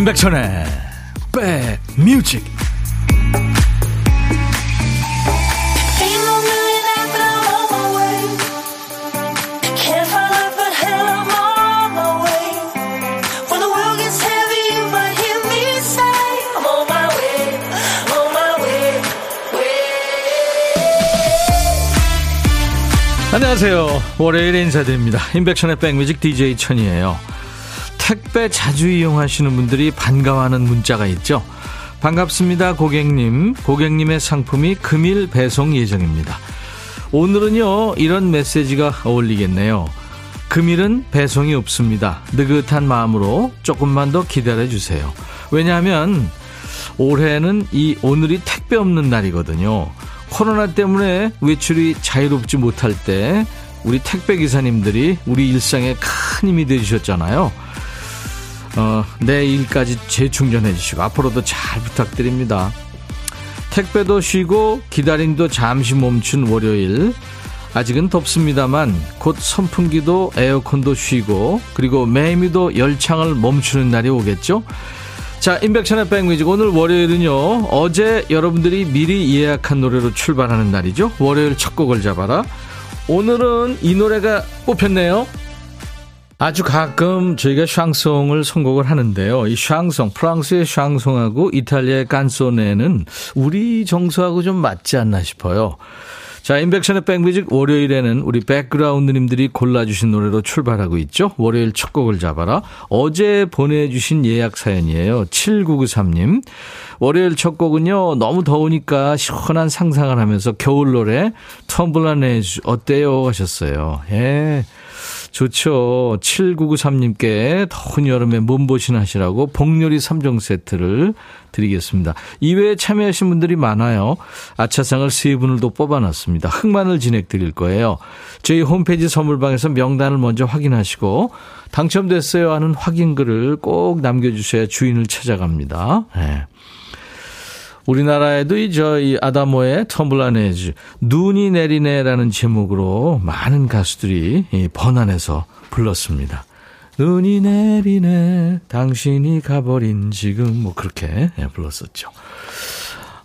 임백천의 백뮤직 안녕하세요. 월요일에 인사드립니다. 임백천의 백뮤직 DJ 천이에요. 택배 자주 이용하시는 분들이 반가워하는 문자가 있죠. 반갑습니다, 고객님. 고객님의 상품이 금일 배송 예정입니다. 오늘은요, 이런 메시지가 어울리겠네요. 금일은 배송이 없습니다. 느긋한 마음으로 조금만 더 기다려 주세요. 왜냐하면 올해는 이 오늘이 택배 없는 날이거든요. 코로나 때문에 외출이 자유롭지 못할 때 우리 택배 기사님들이 우리 일상에 큰 힘이 되주셨잖아요. 어, 내 일까지 재충전해 주시고 앞으로도 잘 부탁드립니다. 택배도 쉬고 기다림도 잠시 멈춘 월요일. 아직은 덥습니다만 곧 선풍기도 에어컨도 쉬고 그리고 매미도 열창을 멈추는 날이 오겠죠. 자, 인백천의 백뮤직 오늘 월요일은요. 어제 여러분들이 미리 예약한 노래로 출발하는 날이죠. 월요일 첫 곡을 잡아라. 오늘은 이 노래가 뽑혔네요. 아주 가끔 저희가 샹송을 선곡을 하는데요. 이 샹송, 프랑스의 샹송하고 이탈리아의 깐소네는 우리 정서하고 좀 맞지 않나 싶어요. 자, 인백션의 백뮤직 월요일에는 우리 백그라운드님들이 골라주신 노래로 출발하고 있죠. 월요일 첫 곡을 잡아라. 어제 보내주신 예약 사연이에요. 7993님. 월요일 첫 곡은요, 너무 더우니까 시원한 상상을 하면서 겨울 노래, 텀블러네즈 어때요? 하셨어요. 예. 좋죠. 7993님께 더운 여름에 몸보신 하시라고 복요리 3종 세트를 드리겠습니다. 이외에 참여하신 분들이 많아요. 아차상을 세 분을 또 뽑아놨습니다. 흑만을 진행 드릴 거예요. 저희 홈페이지 선물방에서 명단을 먼저 확인하시고 당첨됐어요 하는 확인글을 꼭 남겨주셔야 주인을 찾아갑니다. 네. 우리나라에도 이 저희 아다모의 텀블라네즈 눈이 내리네라는 제목으로 많은 가수들이 번안해서 불렀습니다. 눈이 내리네 당신이 가버린 지금 뭐 그렇게 예, 불렀었죠.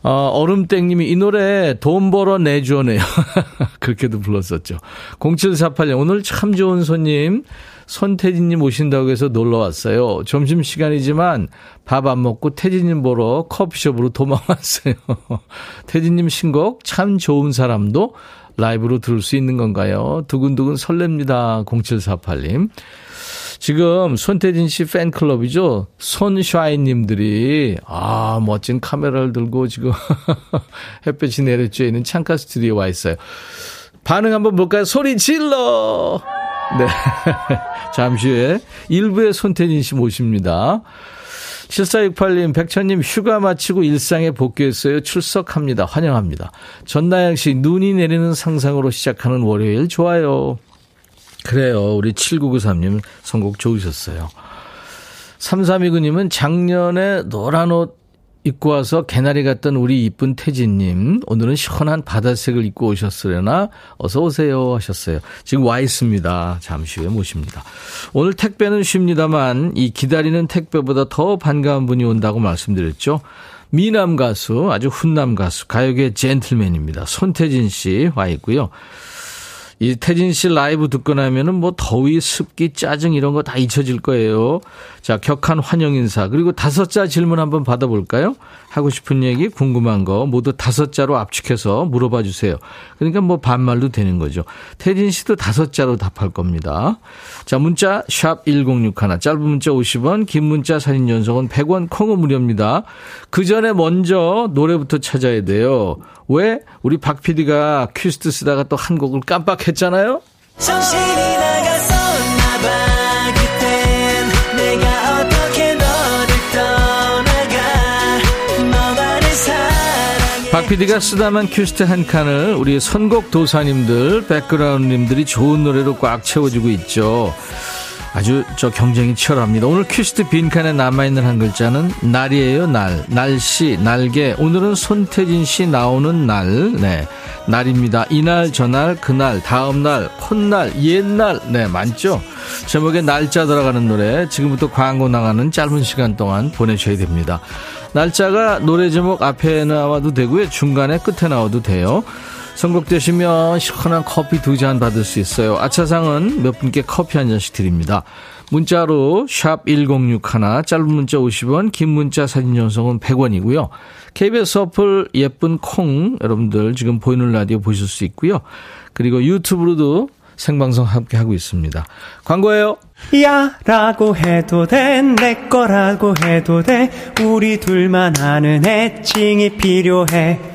어, 얼음땡님이 이 노래 돈 벌어 내주네요. 그렇게도 불렀었죠. 0748년 오늘 참 좋은 손님 손태진님 오신다고 해서 놀러 왔어요. 점심시간이지만 밥 안 먹고 태진님 보러 커피숍으로 도망왔어요. 태진님 신곡 참 좋은 사람도 라이브로 들을 수 있는 건가요? 두근두근 설렙니다. 0748님. 지금 손태진 씨 팬클럽이죠. 손샤인님들이 아 멋진 카메라를 들고 지금 햇볕이 내려쬐 있는 창가 스튜디오에 와 있어요. 반응 한번 볼까요? 소리 질러! 네. 잠시 후에 일부의 손태진 씨 모십니다. 7468님, 백천님 휴가 마치고 일상에 복귀했어요. 출석합니다. 환영합니다. 전나영 씨, 눈이 내리는 상상으로 시작하는 월요일 좋아요. 그래요. 우리 7993님 선곡 좋으셨어요. 3329님은 작년에 노란 옷 입고 와서 개나리 같던 우리 이쁜 태진님. 오늘은 시원한 바다색을 입고 오셨으려나? 어서 오세요 하셨어요. 지금 와 있습니다. 잠시 후에 모십니다. 오늘 택배는 쉽니다만 이 기다리는 택배보다 더 반가운 분이 온다고 말씀드렸죠. 미남 가수, 아주 훈남 가수, 가요계 젠틀맨입니다. 손태진 씨 와 있고요. 이 태진 씨 라이브 듣고 나면은 뭐 더위, 습기, 짜증 이런 거 다 잊혀질 거예요. 자, 격한 환영 인사. 그리고 다섯 자 질문 한번 받아볼까요? 하고 싶은 얘기, 궁금한 거 모두 다섯 자로 압축해서 물어봐 주세요. 그러니까 뭐 반말도 되는 거죠. 태진 씨도 다섯 자로 답할 겁니다. 자, 문자 샵 1061, 짧은 문자 50원, 긴 문자 사진 연속은 100원, 콩은 무료입니다. 그 전에 먼저 노래부터 찾아야 돼요. 왜? 우리 박 PD가 퀴스트 쓰다가 또 한 곡을 깜빡 했잖아요? 정신이 나갔었나봐. 박 PD가 쓰다만 큐시트 한 칸을 우리 선곡 도사님들, 백그라운드님들이 좋은 노래로 꽉 채워주고 있죠. 아주 저 경쟁이 치열합니다. 오늘 큐시트 빈칸에 남아있는 한 글자는 날이에요, 날. 날씨, 날개. 오늘은 손태진 씨 나오는 날. 네. 날입니다. 이날, 저날, 그날, 다음날, 콧날, 옛날. 네, 많죠? 제목에 날짜 들어가는 노래. 지금부터 광고 나가는 짧은 시간 동안 보내셔야 됩니다. 날짜가 노래 제목 앞에 나와도 되고요. 중간에 끝에 나와도 돼요. 선곡되시면 시원한 커피 두 잔 받을 수 있어요. 아차상은 몇 분께 커피 한 잔씩 드립니다. 문자로 샵 1061, 짧은 문자 50원, 긴 문자 사진 전송은 100원이고요. KBS 어플 예쁜 콩 여러분들 지금 보이는 라디오 보실 수 있고요. 그리고 유튜브로도 생방송 함께 하고 있습니다. 광고예요. 야 라고 해도 돼 내 거라고 해도 돼 우리 둘만 아는 애칭이 필요해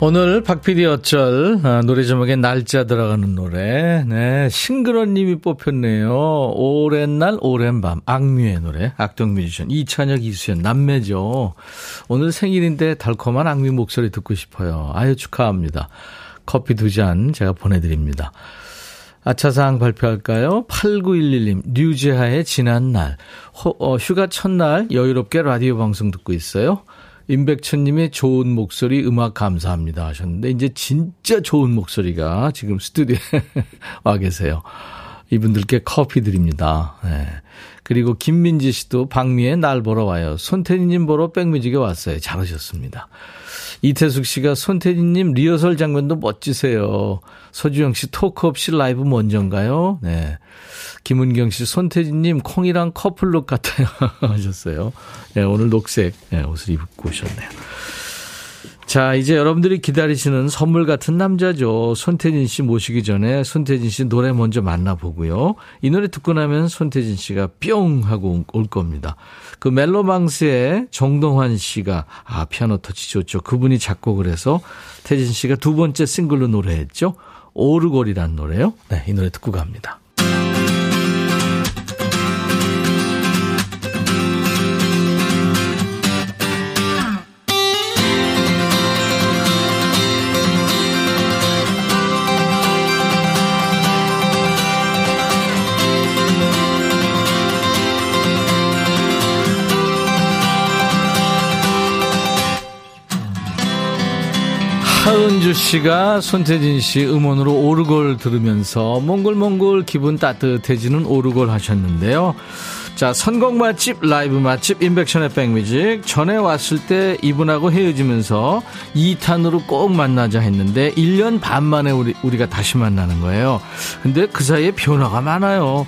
오늘 박PD 어쩔 아, 노래 제목에 날짜 들어가는 노래. 네 싱그러님이 뽑혔네요. 오랜 날 오랜 밤. 악뮤의 노래. 악동 뮤지션. 이찬혁 이수연. 남매죠. 오늘 생일인데 달콤한 악뮤 목소리 듣고 싶어요. 아유 축하합니다. 커피 두 잔 제가 보내드립니다. 아차상 발표할까요? 8911님, 류재하의 지난 날. 어, 휴가 첫날 여유롭게 라디오 방송 듣고 있어요. 임백천님의 좋은 목소리 음악 감사합니다 하셨는데 이제 진짜 좋은 목소리가 지금 스튜디오에 와 계세요. 이분들께 커피 드립니다. 네. 그리고 김민지 씨도 박미의 날 보러 와요. 손태진님 보러 백뮤직에 왔어요. 잘하셨습니다. 이태숙 씨가 손태진님 리허설 장면도 멋지세요. 서주영 씨 토크 없이 라이브 먼저인가요? 네. 김은경 씨, 손태진님 콩이랑 커플룩 같아요. 하셨어요. 네, 오늘 녹색 네, 옷을 입고 오셨네요. 자, 이제 여러분들이 기다리시는 선물 같은 남자죠. 손태진 씨 모시기 전에 손태진 씨 노래 먼저 만나보고요. 이 노래 듣고 나면 손태진 씨가 뿅 하고 올 겁니다. 그 멜로망스의 정동환 씨가 아, 피아노 터치 좋죠. 그분이 작곡을 해서 태진 씨가 두 번째 싱글로 노래했죠. 오르골이란 노래요. 네, 이 노래 듣고 갑니다. 하은주 씨가 손태진 씨 음원으로 오르골 들으면서 몽골몽골 기분 따뜻해지는 오르골 하셨는데요. 자, 선곡 맛집, 라이브 맛집, 인백션의 백뮤직. 전에 왔을 때 이분하고 헤어지면서 2탄으로 꼭 만나자 했는데 1년 반 만에 우리, 우리가 다시 만나는 거예요. 근데 그 사이에 변화가 많아요.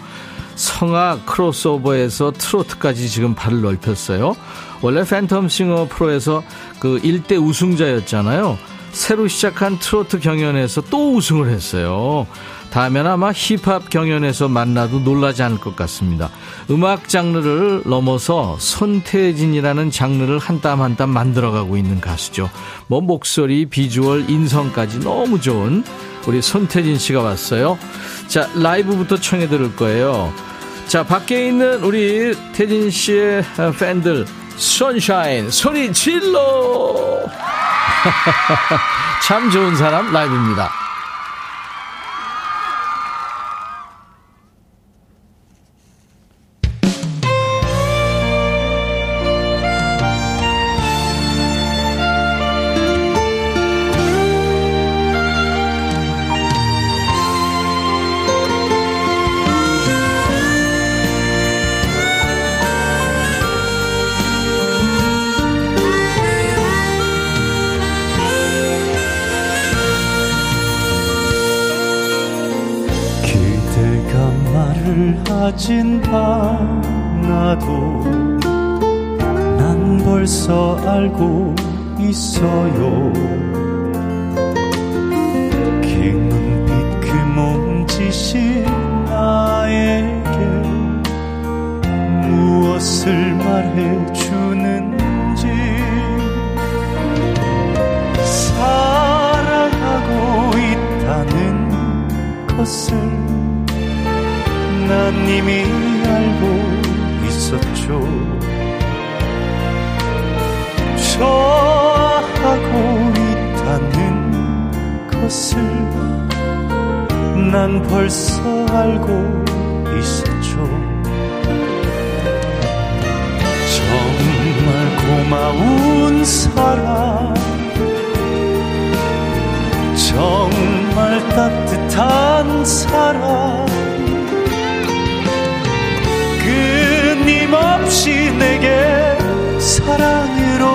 성악 크로스오버에서 트로트까지 지금 발을 넓혔어요. 원래 팬텀 싱어 프로에서 그 1대 우승자였잖아요. 새로 시작한 트로트 경연에서 또 우승을 했어요. 다음엔 아마 힙합 경연에서 만나도 놀라지 않을 것 같습니다. 음악 장르를 넘어서 손태진이라는 장르를 한 땀 한 땀 만들어가고 있는 가수죠. 뭐 목소리, 비주얼, 인성까지 너무 좋은 우리 손태진 씨가 왔어요. 자, 라이브부터 청해 들을 거예요. 자, 밖에 있는 우리 태진 씨의 팬들, 선샤인, 소리 질러! 참 좋은 사람 라이브입니다. 것을 난 벌써 알고 있었죠. 정말 고마운 사람. 정말 따뜻한 사람. 끊임없이 내게 사랑으로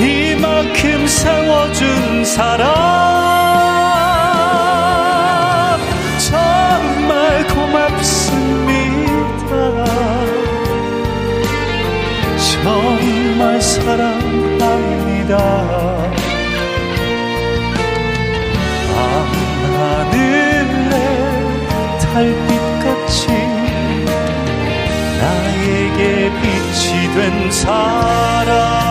이만큼 세워준 사람 정말 고맙습니다. 정말 사랑합니다. 밤하늘에 달빛같이 나에게 빛이 된 사람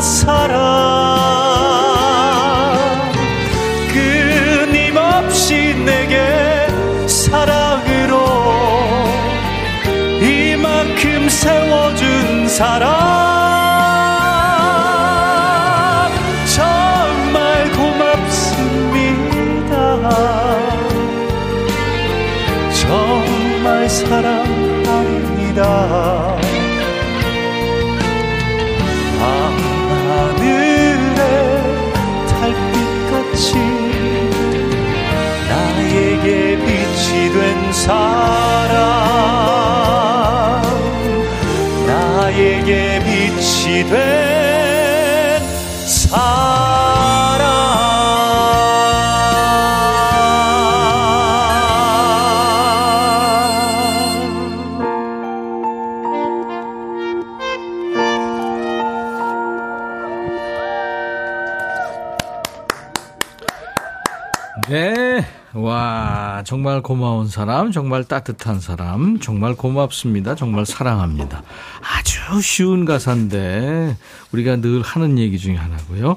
사람 된 정말 고마운 사람, 정말 따뜻한 사람, 정말 고맙습니다. 정말 사랑합니다. 아주 쉬운 가사인데, 우리가 늘 하는 얘기 중에 하나고요.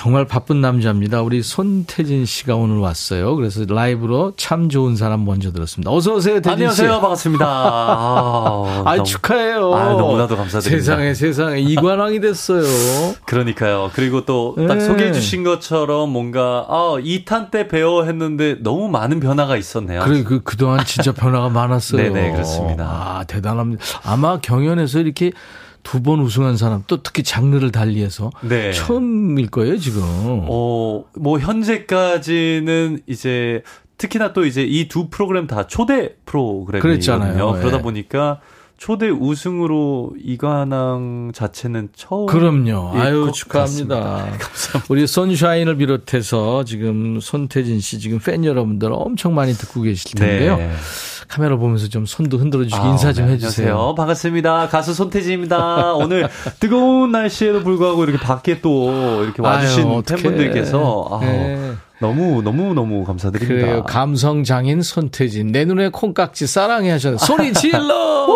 정말 바쁜 남자입니다. 우리 손태진 씨가 오늘 왔어요. 그래서 라이브로 참 좋은 사람 먼저 들었습니다. 어서 오세요, 태진 씨. 안녕하세요. 반갑습니다. 아, 아, 너무- 축하해요. 아, 너무나도 감사드립니다. 세상에, 세상에. 이관왕이 됐어요. 그러니까요. 그리고 또딱 네. 소개해 주신 것처럼 뭔가 아, 2탄 때 배워 했는데 너무 많은 변화가 있었네요. 그래, 그, 그동안 진짜 변화가 많았어요. 네네, 그렇습니다. 아, 대단합니다. 아마 경연에서 이렇게 두 번 우승한 사람, 또 특히 장르를 달리해서 네. 처음일 거예요, 지금. 어, 뭐 현재까지는 이제 특히나 또 이제 이 두 프로그램 다 초대 프로그램이거든요. 그랬잖아요. 그러다 예. 보니까 초대 우승으로 이관왕 자체는 처음 그럼요. 일 아유, 것 축하합니다. 같습니다. 우리 선샤인을 비롯해서 지금 손태진 씨 지금 팬 여러분들 엄청 많이 듣고 계실 텐데요. 네. 카메라 보면서 좀 손도 흔들어 주시고 아, 인사 좀 네, 해주세요. 안녕하세요. 반갑습니다. 가수 손태진입니다. 오늘 뜨거운 날씨에도 불구하고 이렇게 밖에 또 이렇게 와주신 아유. 팬분들께서 아, 네. 너무 너무 너무 감사드립니다. 그래요. 감성 장인 손태진. 내 눈에 콩깍지 사랑해 하셨는데 소리 질러!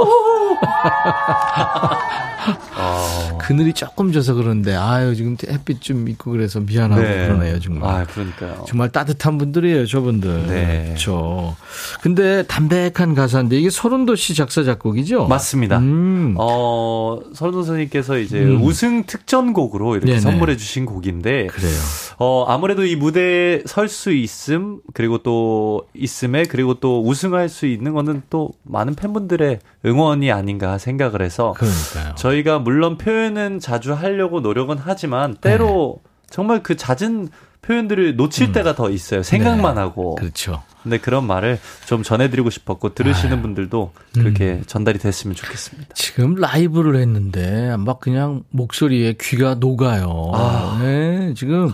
아, 그늘이 조금 져서 그런데 아유 지금 햇빛 좀 있고 그래서 미안하고 그러네요 정말. 아, 그러니까요. 정말 따뜻한 분들이에요, 저분들. 네. 그렇죠. 근데 담백한 가사인데 이게 소른도 씨 작사 작곡이죠? 맞습니다. 음. 어, 설도 선생님께서 이제 음. 우승 특전곡으로 이렇게 네네. 선물해 주신 곡인데 그래요. 어, 아무래도 이 무대 에 설 수 있음, 그리고 또 있음에, 그리고 또 우승할 수 있는 거는 또 많은 팬분들의 응원이 아닌가 생각을 해서 그러니까요. 저희가 물론 표현은 자주 하려고 노력은 하지만 때로 네. 정말 그 잦은 표현들을 놓칠 때가 더 있어요. 생각만 네. 하고. 그렇죠. 근데 그런 말을 좀 전해드리고 싶었고 들으시는 아유. 분들도 음. 그렇게 전달이 됐으면 좋겠습니다. 지금 라이브를 했는데 막 그냥 목소리에 귀가 녹아요. 아. 네, 지금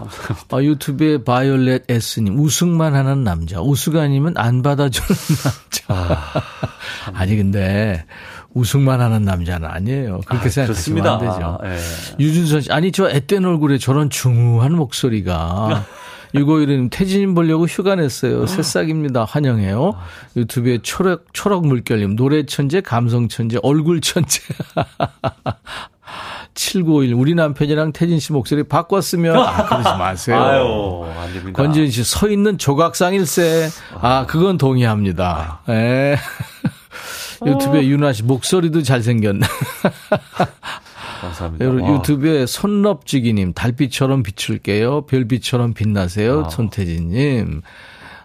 아, 유튜브에 바이올렛 S님 우승만 하는 남자, 우승 아니면 안 받아주는 남자. 아. 니 근데 우승만 하는 남자는 아니에요. 그렇게 아, 생각하시면. 안 되죠. 아, 예. 유준선 씨, 아니 저 앳된 얼굴에 저런 중후한 목소리가. 이거이름 태진님 보려고 휴가 냈어요. 새싹입니다. 환영해요. 유튜브에 초록, 초록 물결님, 노래 천재, 감성 천재, 얼굴 천재. 7951, 우리 남편이랑 태진 씨 목소리 바꿨으면, 아, 그러지 마세요. 아유, 안 됩니다. 권지은 씨, 서 있는 조각상일세. 아, 그건 동의합니다. 예. 유튜브에 윤아 씨, 목소리도 잘생겼네. 감사합니다. 와. 유튜브에 손럽지기님, 달빛처럼 비출게요. 별빛처럼 빛나세요. 아. 손태진님.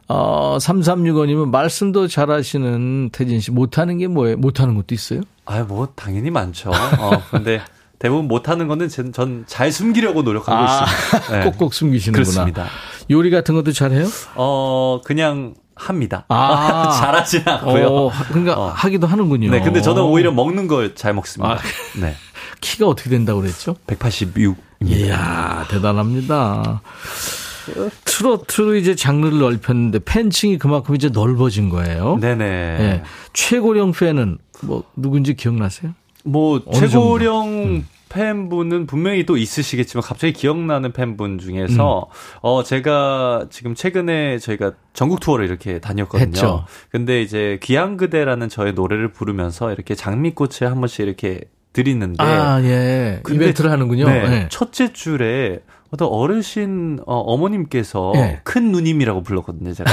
어, 3365님은 말씀도 잘하시는 태진 씨. 못하는 게 뭐예요? 못하는 것도 있어요? 아유, 뭐, 당연히 많죠. 어, 근데 대부분 못하는 거는 전 잘 숨기려고 노력하고 아, 있습니다. 네. 꼭꼭 숨기시는구나. 그렇습니다. 요리 같은 것도 잘해요? 어, 그냥 합니다. 아. 잘하진 않고요. 어, 그러니까 어. 하기도 하는군요. 네, 근데 저는 오히려 먹는 걸 잘 먹습니다. 아. 네. 키가 어떻게 된다고 그랬죠? 186. 이야, 대단합니다. 트로트로 이제 장르를 넓혔는데 팬층이 그만큼 이제 넓어진 거예요. 네네. 예. 최고령 팬은 뭐 누군지 기억나세요? 뭐? 최고령 음. 팬분은 분명히 또 있으시겠지만 갑자기 기억나는 팬분 중에서 음. 어 제가 지금 최근에 저희가 전국 투어를 이렇게 다녔거든요. 했죠. 근데 이제 귀한 그대라는 저의 노래를 부르면서 이렇게 장미꽃을 한 번씩 이렇게 드리는데 아, 예. 이벤트를 하는군요. 네, 네. 첫째 줄에 어떤 어르신 어, 어머님께서 네. 큰 누님이라고 불렀거든요. 제가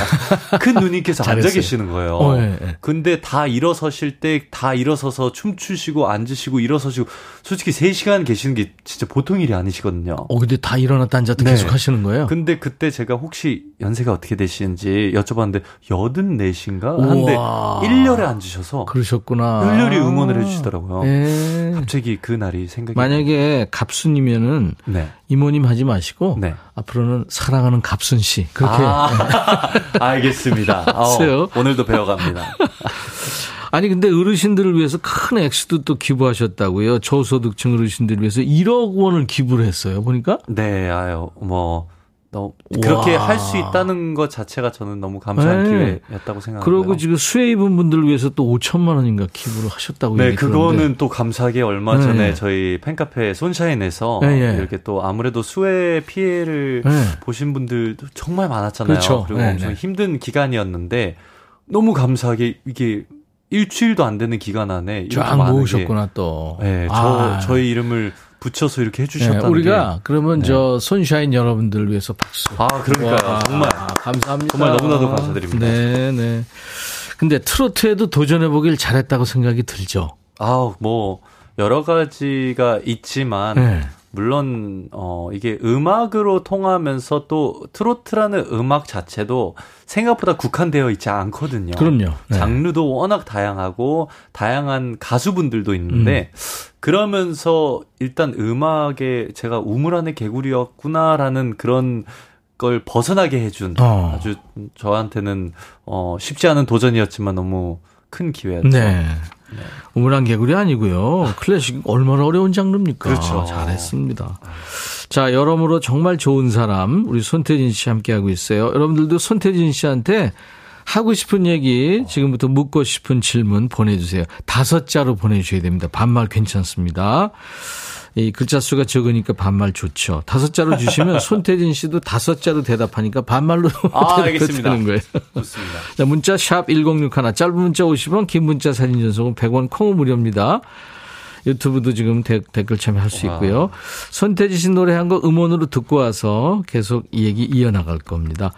큰 누님께서 앉아. 계시는 거예요. 어, 예, 예. 근데 다 일어서실 때 다 일어서서 춤추시고 앉으시고 일어서시고 솔직히 3 시간 계시는 게 진짜 보통 일이 아니시거든요. 어, 근데 다 일어났다 앉았다 네. 계속 하시는 거예요? 근데 그때 제가 혹시 연세가 어떻게 되시는지 여쭤봤는데 84인가 한데 우와. 일렬에 앉으셔서 그러셨구나. 열렬히 응원을 해주시더라고요. 예. 갑자기 그 날이 생각이 만약에 갑순이면은 네. 이모님 하지 마시고 네. 앞으로는 사랑하는 갑순 씨 그렇게 아, 알겠습니다. 어. 오늘도 배워갑니다. 아니 근데 어르신들을 위해서 큰 액수도 또 기부하셨다고요. 저소득층 어르신들을 위해서 1억 원을 기부를 했어요. 보니까 네, 아유, 뭐, 너 그렇게 와. 할수 있다는 것 자체가 저는 너무 감사한 네. 기회였다고 생각합니다. 그러고 지금 수혜 입은 분들을 위해서 또 5천만 원인가 기부를 하셨다고 네, 그거는 들었는데. 또 감사하게 얼마 네. 전에 저희 팬카페 손샤인에서 네, 네. 이렇게 또 아무래도 수해 피해를 네. 보신 분들도 정말 많았잖아요. 그렇죠. 리고 네, 엄청 네. 힘든 기간이었는데 너무 감사하게 이게 일주일도 안 되는 기간 안에 이렇게 쫙 모으셨구나 또. 게, 네, 저 아. 저희 이름을 붙여서 이렇게 네, 해주셨다는 우리가 게 그러면 네. 저 손샤인 여러분들을 위해서 박수. 아, 그러니까요. 와, 정말. 감사합니다. 정말 너무나도 감사드립니다. 네, 네. 근데 트로트에도 도전해 보길 잘했다고 생각이 들죠. 아우 뭐 여러 가지가 있지만 네. 물론 어 이게 음악으로 통하면서 또 트로트라는 음악 자체도 생각보다 국한되어 있지 않거든요. 그럼요. 네. 장르도 워낙 다양하고 다양한 가수분들도 있는데 음. 그러면서 일단 음악에 제가 우물 안의 개구리였구나라는 그런 걸 벗어나게 해준 어. 아주 저한테는 어 쉽지 않은 도전이었지만 너무 큰 기회였죠. 네. 우물안 개구리 아니고요. 클래식 얼마나 어려운 장르입니까? 그렇죠. 잘했습니다. 자, 여러모로 정말 좋은 사람 우리 손태진 씨 함께하고 있어요. 여러분들도 손태진 씨한테 하고 싶은 얘기 지금부터 묻고 싶은 질문 보내주세요. 다섯 자로 보내주셔야 됩니다. 반말 괜찮습니다. 이 글자 수가 적으니까 반말 좋죠. 다섯 자로 주시면 손태진 씨도 다섯 자로 대답하니까 반말로 아. 되는 거예요. 좋습니다. 자, 문자 샵 1061, 짧은 문자 50원, 긴 문자 사진 전송은 100원, 콩은 무료입니다. 유튜브도 지금 데- 댓글 참여할 수 있고요. 손태지 씨 노래 한곡 음원으로 듣고 와서 계속 이 얘기 이어나갈 겁니다.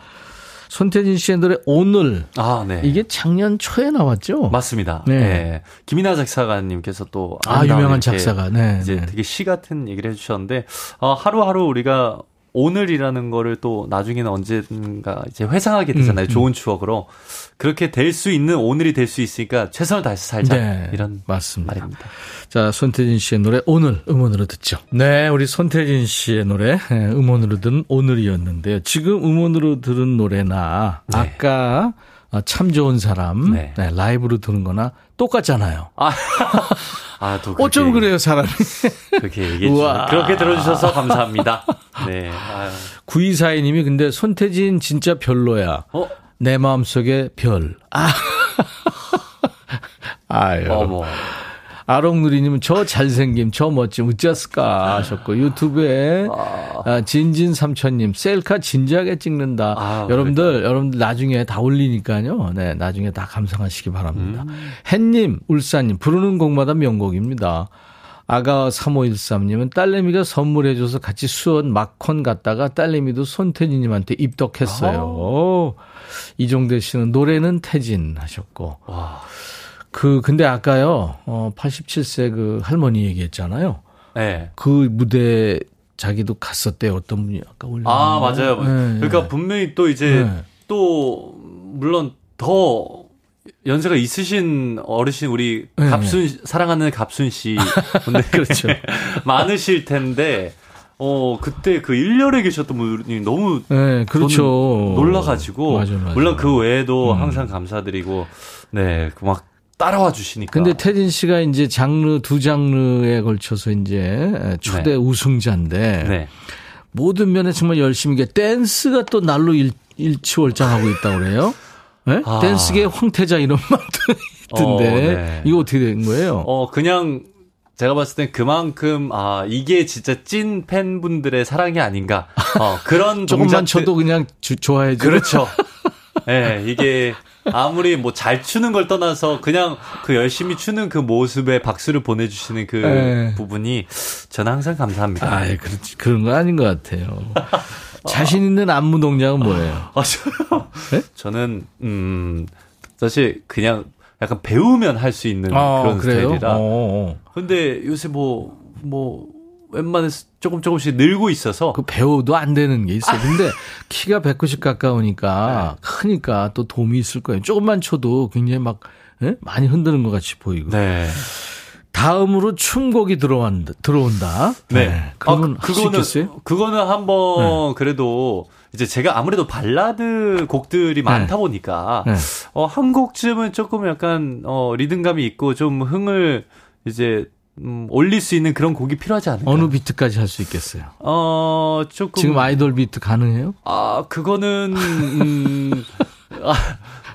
손태진 씨의 노래 오늘 아, 네. 이게 작년 초에 나왔죠? 맞습니다. 네. 네. 김이나 작사가님께서 또 아, 유명한 작사가. 네, 이제 네. 되게 시 같은 얘기를 해주셨는데 어, 하루하루 우리가 오늘이라는 거를 또 나중에는 언젠가 이제 회상하게 되잖아요. 음, 음. 좋은 추억으로. 그렇게 될 수 있는 오늘이 될 수 있으니까 최선을 다해서 살자. 네, 이런 맞습니다. 말입니다. 자, 손태진 씨의 노래 오늘 음원으로 듣죠. 네, 우리 손태진 씨의 노래 예, 음원으로 들은 오늘이었는데요. 지금 음원으로 들은 노래나 네. 아까 어, 참 좋은 사람 네. 네, 라이브로 들은 거나 똑같잖아요. 아, 아, 또 어쩜 그렇게, 그래요, 사람이. 그렇게 얘기해. 주셔서 그렇게 들어주셔서 감사합니다. 네. 아유. 9242님이 근데 손태진 진짜 별로야. 어? 내 마음속에 별. 아. 아유. 어머. 아롱누리님은 저 잘생김, 저 멋짐, 어쩌을까 하셨고, 유튜브에, 아, 진진삼천님, 셀카 진지하게 찍는다. 아, 여러분들, 여러분들 나중에 다 올리니까요. 네, 나중에 다 감상하시기 바랍니다. 음. 햇님, 울산님, 부르는 곡마다 명곡입니다. 아가 3513님은 딸내미가 선물해줘서 같이 수원 마콘 갔다가 딸내미도 손태진님한테 입덕했어요. 오, 이종대 씨는 노래는 태진 하셨고. 와. 그, 근데 아까요, 어, 87세 그 할머니 얘기했잖아요. 네. 그 무대 자기도 갔었대 요. 어떤 분이 아까 올렸 아, 맞아요. 네, 그러니까 네. 분명히 또 이제 네. 또 물론 더 연세가 있으신 어르신 우리 네, 갑순 사랑하는 갑순 씨 분들 그렇죠. 많으실 텐데 어 그때 그 일렬에 계셨던 분이 너무 네, 그렇죠. 놀라 가지고 맞아, 맞아. 물론 그 외에도 음. 항상 감사드리고 네막 따라와 주시니까 근데 태진 씨가 이제 장르 두 장르에 걸쳐서 이제 초대 네. 우승자인데 네. 모든 면에 정말 열심히 이게 댄스가 또 날로 일, 일치월장하고 있다고 그래요. 네? 아. 댄스계 황태자 이런 말도 있던데 어, 네. 이거 어떻게 된 거예요? 어 그냥 제가 봤을 땐 그만큼 아 이게 진짜 찐 팬분들의 사랑이 아닌가 어 그런 조금만 동작들- 쳐도 그냥 주- 좋아해 주 그렇죠. 예, 이게 아무리 뭐 잘 추는 걸 떠나서 그냥 그 열심히 추는 그 모습에 박수를 보내주시는 그 네. 부분이 저는 항상 감사합니다. 아이, 그렇지. 그런 건 아닌 것 같아요. 자신 있는 안무 동작은 뭐예요? 아, 저, 네? 저는 음 사실 그냥 약간 배우면 할 수 있는 아, 그런 그래요? 스타일이라. 어, 어. 근데 요새 뭐뭐 웬만해 조금 조금씩 늘고 있어서 그 배워도 안 되는 게 있어요. 근데 키가 190 가까우니까 네. 크니까 또 도움이 있을 거예요. 조금만 쳐도 굉장히 막 예? 많이 흔드는 것 같이 보이고. 네. 다음으로 춤곡이 들어온다. 들어온다. 네. 그러면 아, 할수 그거는? 그거는 한번 그래도 이제 제가 아무래도 발라드 곡들이 많다 보니까 네. 어, 한 곡쯤은 조금 약간 어, 리듬감이 있고 좀 흥을 이제 음, 올릴 수 있는 그런 곡이 필요하지 않을까? 어느 비트까지 할 수 있겠어요? 어 조금 지금 아이돌 비트 가능해요? 아 그거는 음, 아,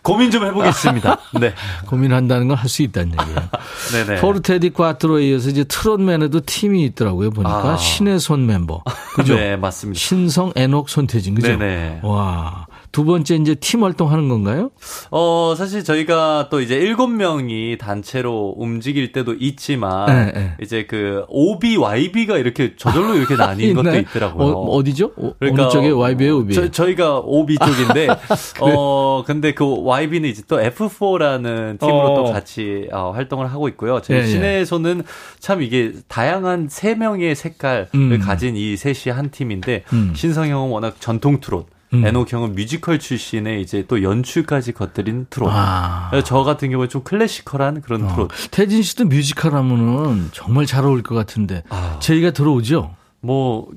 고민 좀 해보겠습니다. 네, 고민한다는 건 할 수 있다는 얘기예요. 네네. 포르테 디 콰트로에 이어서 이제 트롯맨에도 팀이 있더라고요. 보니까 아. 신의 손 멤버. 그죠? 네 맞습니다. 신성, 애녹, 손태진. 그죠? 네네. 와. 두 번째 이제 팀 활동하는 건가요? 어, 사실 저희가 또 이제 일곱 명이 단체로 움직일 때도 있지만, 네, 네. 이제 그 OB, YB가 이렇게 저절로 이렇게 나뉜 것도? 있더라고요. 어, 디죠 그러니까 어느 쪽에 YB예요, OB? 저, 저희가 OB 쪽인데, 어, 근데 그 YB는 이제 또 F4라는 팀으로 어. 또 같이 어, 활동을 하고 있고요. 저희 예, 예. 시내에서는 참 이게 다양한 세 명의 색깔을 음. 가진 이 셋이 한 팀인데, 음. 신성 형은 워낙 전통 트롯, 음. 에녹 형은 뮤지컬 출신의 이제 또 연출까지 곁들인 트롯. 아. 저 같은 경우에 좀 classical한 그런 어. 트롯. 태진 씨도 뮤지컬 하면은 정말 잘 어울릴 것 같은데. 아. 제의가 들어오죠? 뭐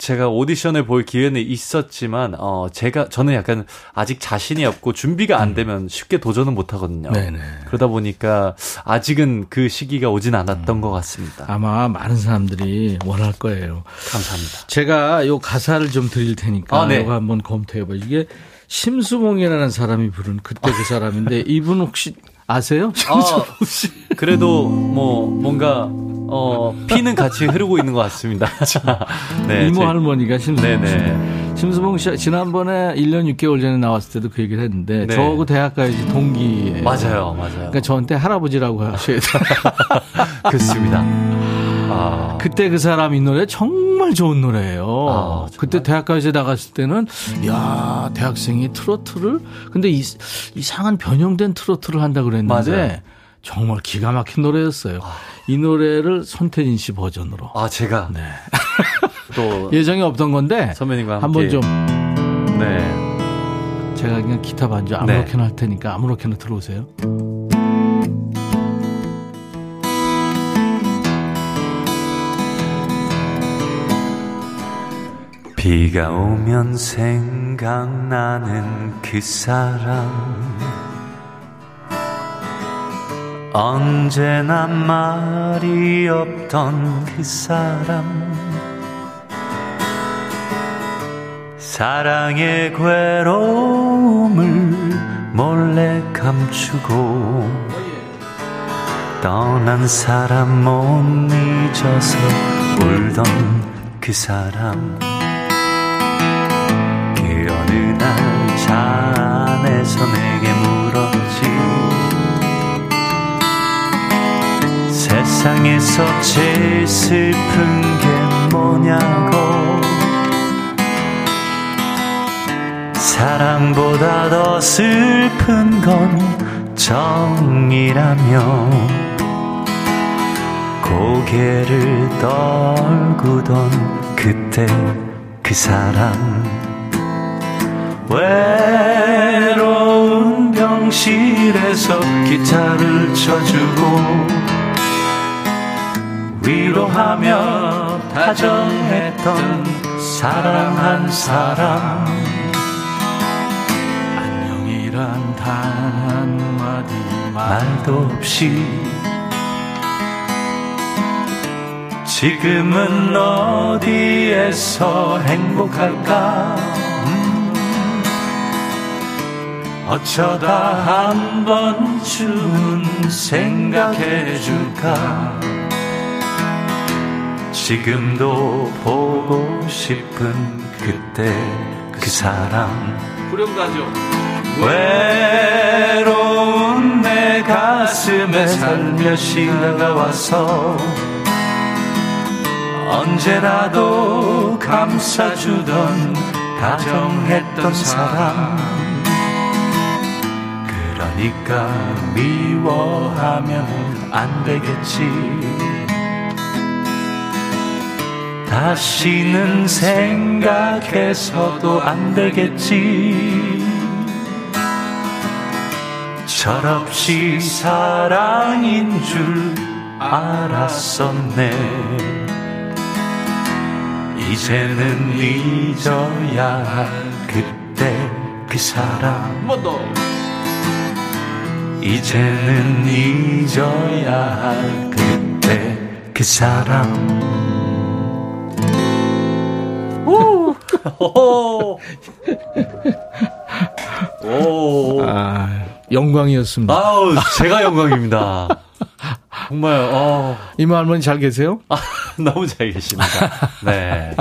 제가 오디션을 볼 기회는 있었지만 어 제가 저는 약간 아직 자신이 없고 준비가 안 되면 쉽게 도전은 못 하거든요. 음. 네네. 그러다 보니까 아직은 그 시기가 오진 않았던 것 같습니다. 아마 많은 사람들이 원할 거예요. 감사합니다. 제가 요 가사를 좀 드릴 테니까 아, 네. 이거 한번 검토해봐. 이게 심수봉이라는 사람이 부른 그때 그 사람인데 이분 혹시 아세요? 아, 그래도 뭐 뭔가 어 피는 같이 흐르고 있는 것 같습니다. 네, 이모 제- 할머니가 심수봉 씨. 심수봉 씨 지난번에 1년 6개월 전에 나왔을 때도 그 얘기를 했는데 네. 저하고 대학가야지 동기예요. 맞아요, 맞아요. 그러니까 저한테 할아버지라고 하셔야 돼요. 그렇습니다. 아, 그때 그 사람 이 노래 정말 좋은 노래예요. 아, 정말? 그때 대학가요제 나갔을 때는 야 대학생이 트로트를 근데 이, 이상한 변형된 트로트를 한다 그랬는데 맞아요. 정말 기가 막힌 노래였어요. 이 노래를 손태진 씨 버전으로. 아 제가 네. 또 예정이 없던 건데 선배님과 함께 한번 좀 네. 제가 그냥 기타 반주 아무렇게나 할 테니까 아무렇게나 들어오세요. 비가 오면 생각나는 그 사람 언제나 말이 없던 그 사람. 사랑의 괴로움을 몰래 감추고 떠난 사람 못 잊어서 울던 그 사람. 그 어느 날 세상에서 제일 슬픈 게 뭐냐고. 사랑보다 더 슬픈 건 정이라며. 고개를 떨구던 그때 그 사람. 외로운 병실에서 기타를 쳐주고 위로하며 다정했던 사랑한 사람 안녕이란 단 한마디 말도 없이 지금은 어디에서 행복할까 음. 어쩌다 한 번쯤은 생각해 줄까 지금도 보고 싶은 그때 그 사람. 후렴가죠. 외로운 내 가슴에 살며시 다가와서 언제라도 감싸주던 다정했던 사람. 그러니까 미워하면 안 되겠지 다시는 생각해서도 안 되겠지. 철없이 사랑인 줄 알았었네. 이제는 잊어야 할 그때 그 사람. 이제는 잊어야 할 그때 그 사람 오. 오. 아, 영광이었습니다. 아우, 제가 영광입니다. 정말, 어, 이모 할머니 잘 계세요? 아, 너무 잘 계십니다. 네.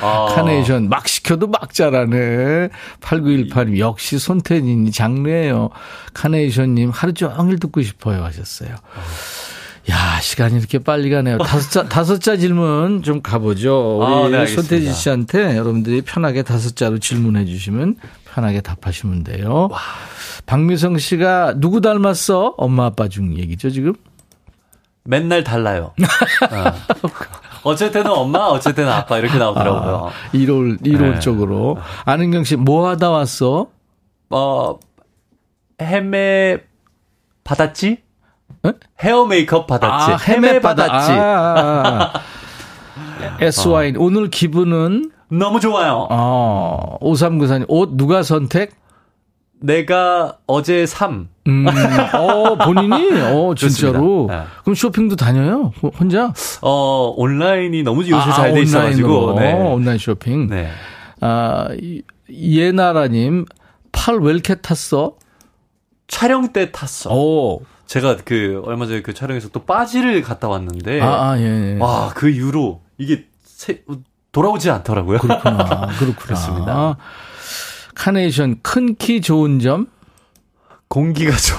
어, 카네이션 막 시켜도 막 자라네. 8918님 역시 손태진이 장르예요. 카네이션님 하루 종일 듣고 싶어요 하셨어요. 야 시간이 이렇게 빨리 가네요. 다섯 자 다섯 자 질문 좀 가보죠. 우리 아, 네. 손태진 씨한테 여러분들이 편하게 다섯 자로 질문해 주시면 편하게 답하시면 돼요. 박미성 씨가 누구 닮았어? 엄마 아빠 중 얘기죠 지금? 맨날 달라요. 어. 때는 엄마, 때는 아빠 이렇게 나오더라고요. 1월 1월 네. 쪽으로 안은경 씨 뭐 하다 왔어? 어, 헤매 받았지? 에? 헤어 메이크업 받았지. 아, 헤매 받았지. 아, 아, 아. SY 오늘 기분은 너무 좋아요. 어, 5394님 옷 누가 선택? 내가 어제 3. 음, 어, 본인이? 어, 진짜로. 네. 그럼 쇼핑도 다녀요? 호- 혼자? 어, 온라인이 너무 요새 아, 잘돼 있어가지고. 온라인으로. 네. 온라인 쇼핑. 네. 아, 이- 예나라님, 팔 왜 이렇게 탔어? 촬영 때 탔어. 오. 제가 그 얼마 전에 그 촬영에서 또 빠지를 갔다 왔는데 아, 아, 예. 예. 와, 그 이후로 이게 세- 돌아오지 않더라고요. 그렇구나. 그렇구나. 그렇습니다. 카네이션, 큰 키 좋은 점? 공기가 좋아.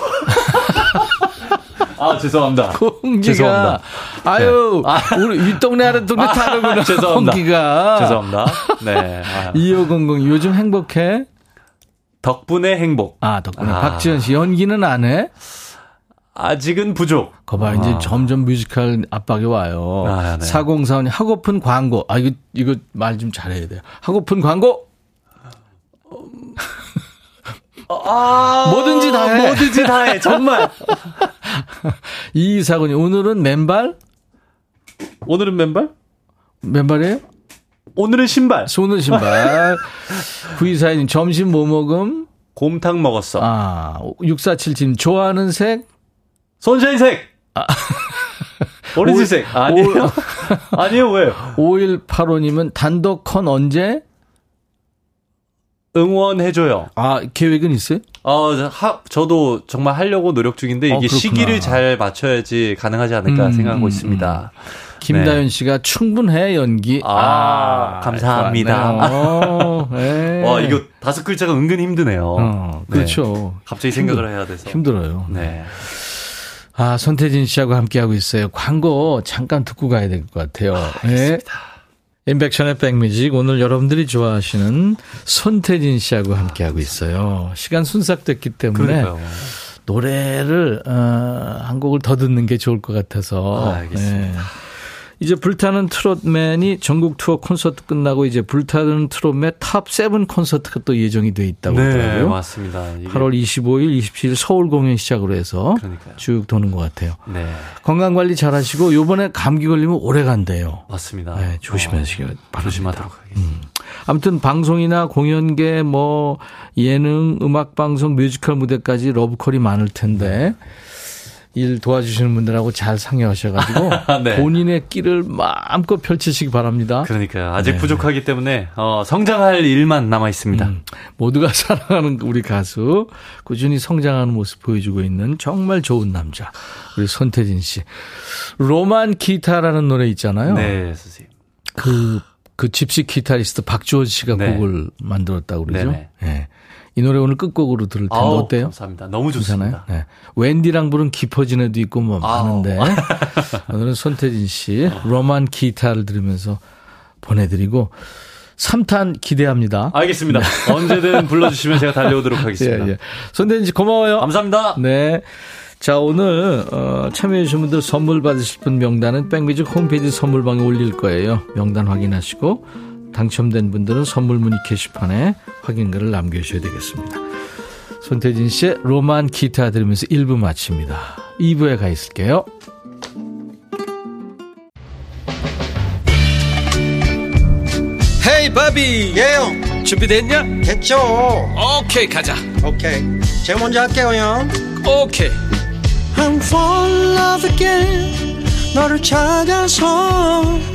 아, 죄송합니다. 공기가. 죄송합니다. 아유, 아. 우리 윗동네 아랫동네 다르구나. 죄송합니다. 공기가. 죄송합니다. 네. 아, 2500 요즘 행복해? 덕분에 행복. 아, 덕분에. 아. 박지현 씨 연기는 안 해? 아직은 부족. 거봐, 이제 아. 점점 뮤지컬 압박이 와요. 아, 네. 4045님, 하고픈 광고. 아, 이거, 이거 말 좀 잘해야 돼요. 하고픈 광고! 아, 뭐든지 다 해. 뭐든지 다 해. 정말. 이사군이 오늘은 맨발? 오늘은 맨발? 맨발이에요? 오늘은 신발. 손은 신발. 9242님, 점심 뭐 먹음? 곰탕 먹었어. 아, 6477님, 좋아하는 색? 손샤인색. 오렌지색. 아니에요? 아니에요, 왜? 5185님은 단독 컨 언제? 응원해줘요. 아, 계획은 있어요? 어, 하, 저도 정말 하려고 노력 중인데 이게 어. 시기를 잘 맞춰야지 가능하지 않을까 음, 생각하고 음, 있습니다. 김다현 씨가 충분해, 연기. 아, 감사합니다. 좋았네요. 네. 와, 이거 다섯 글자가 은근 힘드네요. 어, 그렇죠. 갑자기 생각을 해야 돼서. 힘들어요. 네. 아, 손태진 씨하고 함께하고 있어요. 광고 잠깐 듣고 가야 될 것 같아요. 네. 인백션의 백뮤직 오늘 여러분들이 좋아하시는 손태진 씨하고 함께하고 있어요. 시간 순삭됐기 때문에 그러니까요. 노래를 어, 한 곡을 더 듣는 게 좋을 것 같아서. 아, 알겠습니다. 네. 이제 불타는 트롯맨이 전국 투어 콘서트 끝나고 이제 불타는 트롯맨 Top Seven 콘서트가 또 예정이 돼 있다고 네, 하더라고요. 맞습니다. 이게- 8월 25일, 27일 서울 공연 시작으로 해서 그러니까요. 쭉 도는 것 같아요. 네, 건강 관리 잘 하시고 요번에 감기 걸리면 오래 간대요. 맞습니다. 네, 조심하시기 어, 바랍니다. 조심하도록 하겠습니다. 아무튼 방송이나 공연계 뭐 예능, 음악 방송, 뮤지컬 무대까지 러브콜이 많을 텐데 일 도와주시는 분들하고 잘 상의하셔가지고 네. 본인의 끼를 마음껏 펼치시기 바랍니다. 그러니까요. 아직 네. 부족하기 때문에 어, 성장할 일만 남아 있습니다. 음, 모두가 사랑하는 우리 가수 꾸준히 성장하는 모습 보여주고 있는 정말 좋은 남자 우리 손태진 씨 로만 기타라는 노래 있잖아요. 네, 선생님. 그, 그 집시 기타리스트 박주원 씨가 네. 곡을 만들었다고 그러죠. 예. 이 노래 오늘 끝곡으로 들을 텐데 아우, 어때요? 감사합니다. 너무 괜찮아요? 좋습니다. 네. 웬디랑 부른 깊어진 애도 있고 뭐. 많은데 오늘은 손태진 씨 로만 기타를 들으면서 보내드리고 3탄 기대합니다. 알겠습니다. 언제든 불러주시면 제가 달려오도록 하겠습니다. 예, 예. 손태진 씨 고마워요. 감사합니다. 네. 자, 오늘, 어, 참여해주신 분들 선물 받으실 분 명단은 백뮤직 홈페이지 선물방에 올릴 거예요. 명단 확인하시고, 당첨된 분들은 선물 문의 게시판에 확인글을 남겨주셔야 되겠습니다. 손태진 씨의 로만 기타 들으면서 1부 마칩니다. 2부에 가 있을게요. 헤이 바비 예영 준비됐냐? 됐죠 오케이 가자 오케이 제가 먼저 할게요 형 오케이 I'm fall in love again 너를 찾아서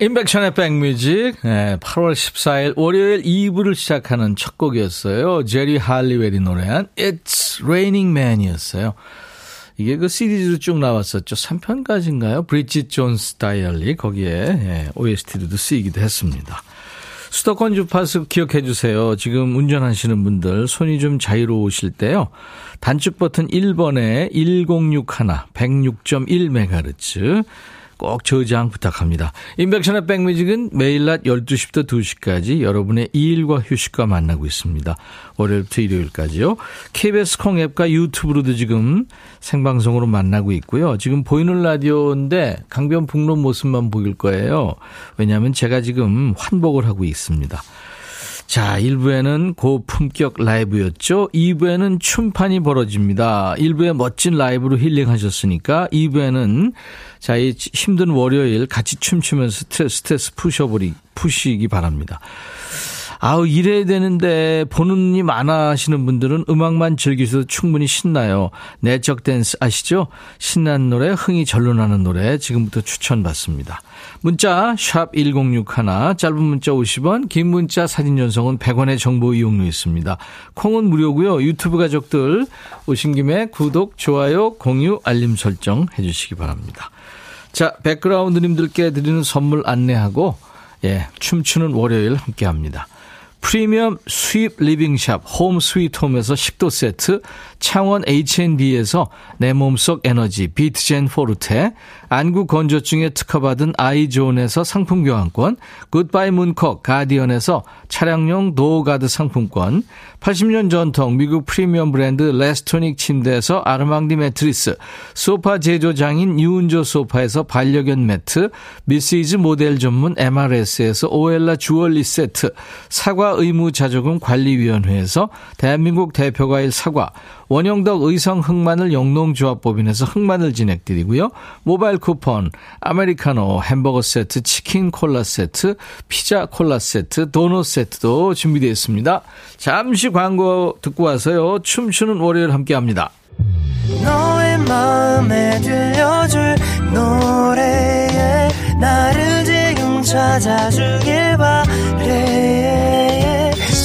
인백션의 백뮤직 네, 8월 14일 월요일 2부를 시작하는 첫 곡이었어요. 제리 할리웰이 노래한 It's Raining Man이었어요. 이게 그 시리즈로 쭉 나왔었죠. 3편까지인가요? 브리짓 존스 다이얼리 거기에 예, OST로도 쓰이기도 했습니다. 수도권 주파수 기억해 주세요. 지금 운전하시는 분들 손이 좀 자유로우실 때요. 단축 버튼 1번에 1061 106.1MHz 꼭 저장 부탁합니다. 인백션의 백뮤직은 매일 낮 12시부터 2시까지 여러분의 일과 휴식과 만나고 있습니다. 월요일부터 일요일까지요. KBS 콩 앱과 유튜브로도 지금 생방송으로 만나고 있고요. 지금 보이는 라디오인데 강변북로 모습만 보일 거예요. 왜냐하면 제가 지금 환복을 하고 있습니다. 자, 1부에는 고품격 라이브였죠. 2부에는 춤판이 벌어집니다. 1부에 멋진 라이브로 힐링하셨으니까 2부에는 자, 이 힘든 월요일 같이 춤추면서 스트레스, 스트레스 푸셔버리, 푸시기 바랍니다. 아우, 이래야 되는데, 보는 이 많아 하시는 분들은 음악만 즐기셔도 충분히 신나요. 내적 댄스 아시죠? 신나는 노래, 흥이 절로 나는 노래, 지금부터 추천받습니다. 문자, 샵 1061, 짧은 문자 50원, 긴 문자 사진 전송은 100원의 정보 이용료 있습니다. 콩은 무료고요 유튜브 가족들 오신 김에 구독, 좋아요, 공유, 알림 설정 해주시기 바랍니다. 자, 백그라운드님들께 드리는 선물 안내하고, 예, 춤추는 월요일 함께 합니다. 프리미엄 수입 리빙샵 홈 스위트 홈에서 식도 세트, 창원 H&B에서 내 몸속 에너지 비트젠 포르테, 안구 건조증에 특허받은 아이존에서 상품 교환권, 굿바이 문콕 가디언에서 차량용 도어가드 상품권, 80년 전통 미국 프리미엄 브랜드 레스토닉 침대에서 아르망디 매트리스, 소파 제조장인 유운조 소파에서 반려견 매트, 미시즈 모델 전문 MRS에서 오엘라 주얼리 세트, 사과 의무 자조금 관리위원회에서 대한민국 대표과일 사과, 원형덕 의성 흑마늘 영농조합법인에서 흑마늘 진행드리고요. 모바일 쿠폰, 아메리카노, 햄버거 세트, 치킨 콜라 세트, 피자 콜라 세트, 도넛 세트도 준비되어 있습니다. 잠시 광고 듣고 와서요. 춤추는 월요일 함께 합니다. 너의 마음에 들려줄 노래에 나를 지금 찾아주길 바래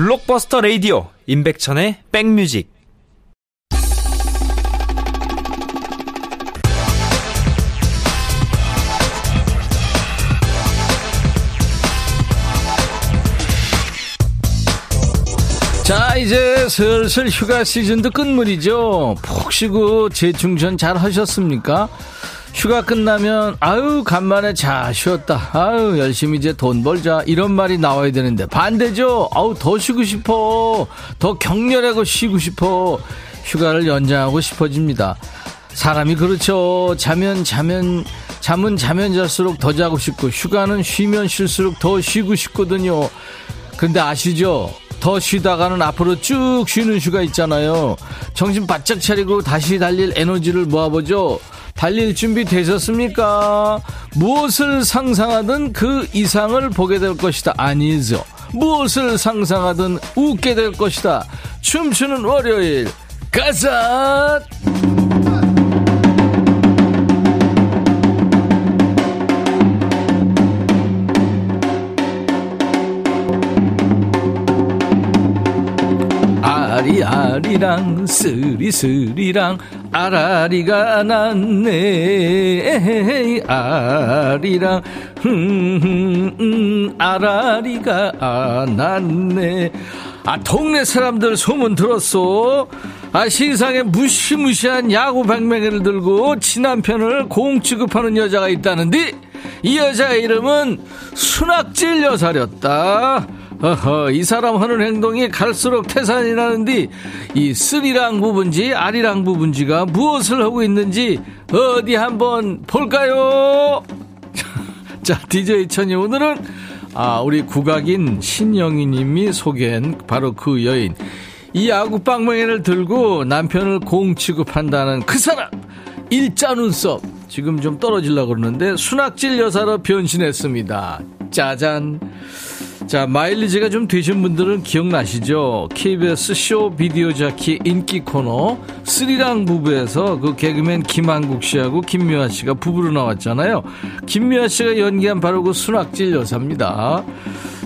블록버스터 레이디오 임백천의 백뮤직 자, 이제 슬슬 휴가 시즌도 끝물이죠. 푹 쉬고 재충전 잘 하셨습니까? 휴가 끝나면 아유 간만에 자 쉬었다. 아유 열심히 이제 돈 벌자. 이런 말이 나와야 되는데. 반대죠? 아우 더 쉬고 싶어. 더 격렬하고 쉬고 싶어. 휴가를 연장하고 싶어집니다. 사람이 그렇죠. 자면 자면 잠은 자면 잘수록 더 자고 싶고 휴가는 쉬면 쉴수록 더 쉬고 싶거든요. 근데 아시죠? 더 쉬다가는 앞으로 쭉 쉬는 휴가 있잖아요. 정신 바짝 차리고 다시 달릴 에너지를 모아보죠 달릴 준비 되셨습니까? 무엇을 상상하든 그 이상을 보게 될 것이다. 아니죠. 무엇을 상상하든 웃게 될 것이다. 춤추는 월요일. 가자! 아리아리랑 쓰리쓰리랑 아라리가 났네. 아리랑 흠, 음, 아라리가 아, 났네. 아 동네 사람들 소문 들었어 아 시상에 무시무시한 야구 백맹이를 들고 친남편을 공 취급하는 여자가 있다는데 이 여자 이름은 순학질 여사렸다 어허, 이 사람 하는 행동이 갈수록 태산이 나는데 이 쓰리랑 부분지 아리랑 부분지가 무엇을 하고 있는지 어디 한번 볼까요? 자, DJ 천이 오늘은 아, 우리 국악인 신영희 님이 소개한 바로 그 여인. 이 야구 빵맹이를 들고 남편을 공 취급한다는 그 사람! 일자 눈썹. 지금 좀 떨어지려고 그러는데 순학질 여사로 변신했습니다. 짜잔. 자, 마일리지가 좀 되신 분들은 기억나시죠? KBS 쇼 비디오 자키 인기 코너 스리랑 부부에서 그 개그맨 김한국 씨하고 김미화 씨가 부부로 나왔잖아요. 김미화 씨가 연기한 바로 그 순학질 여사입니다.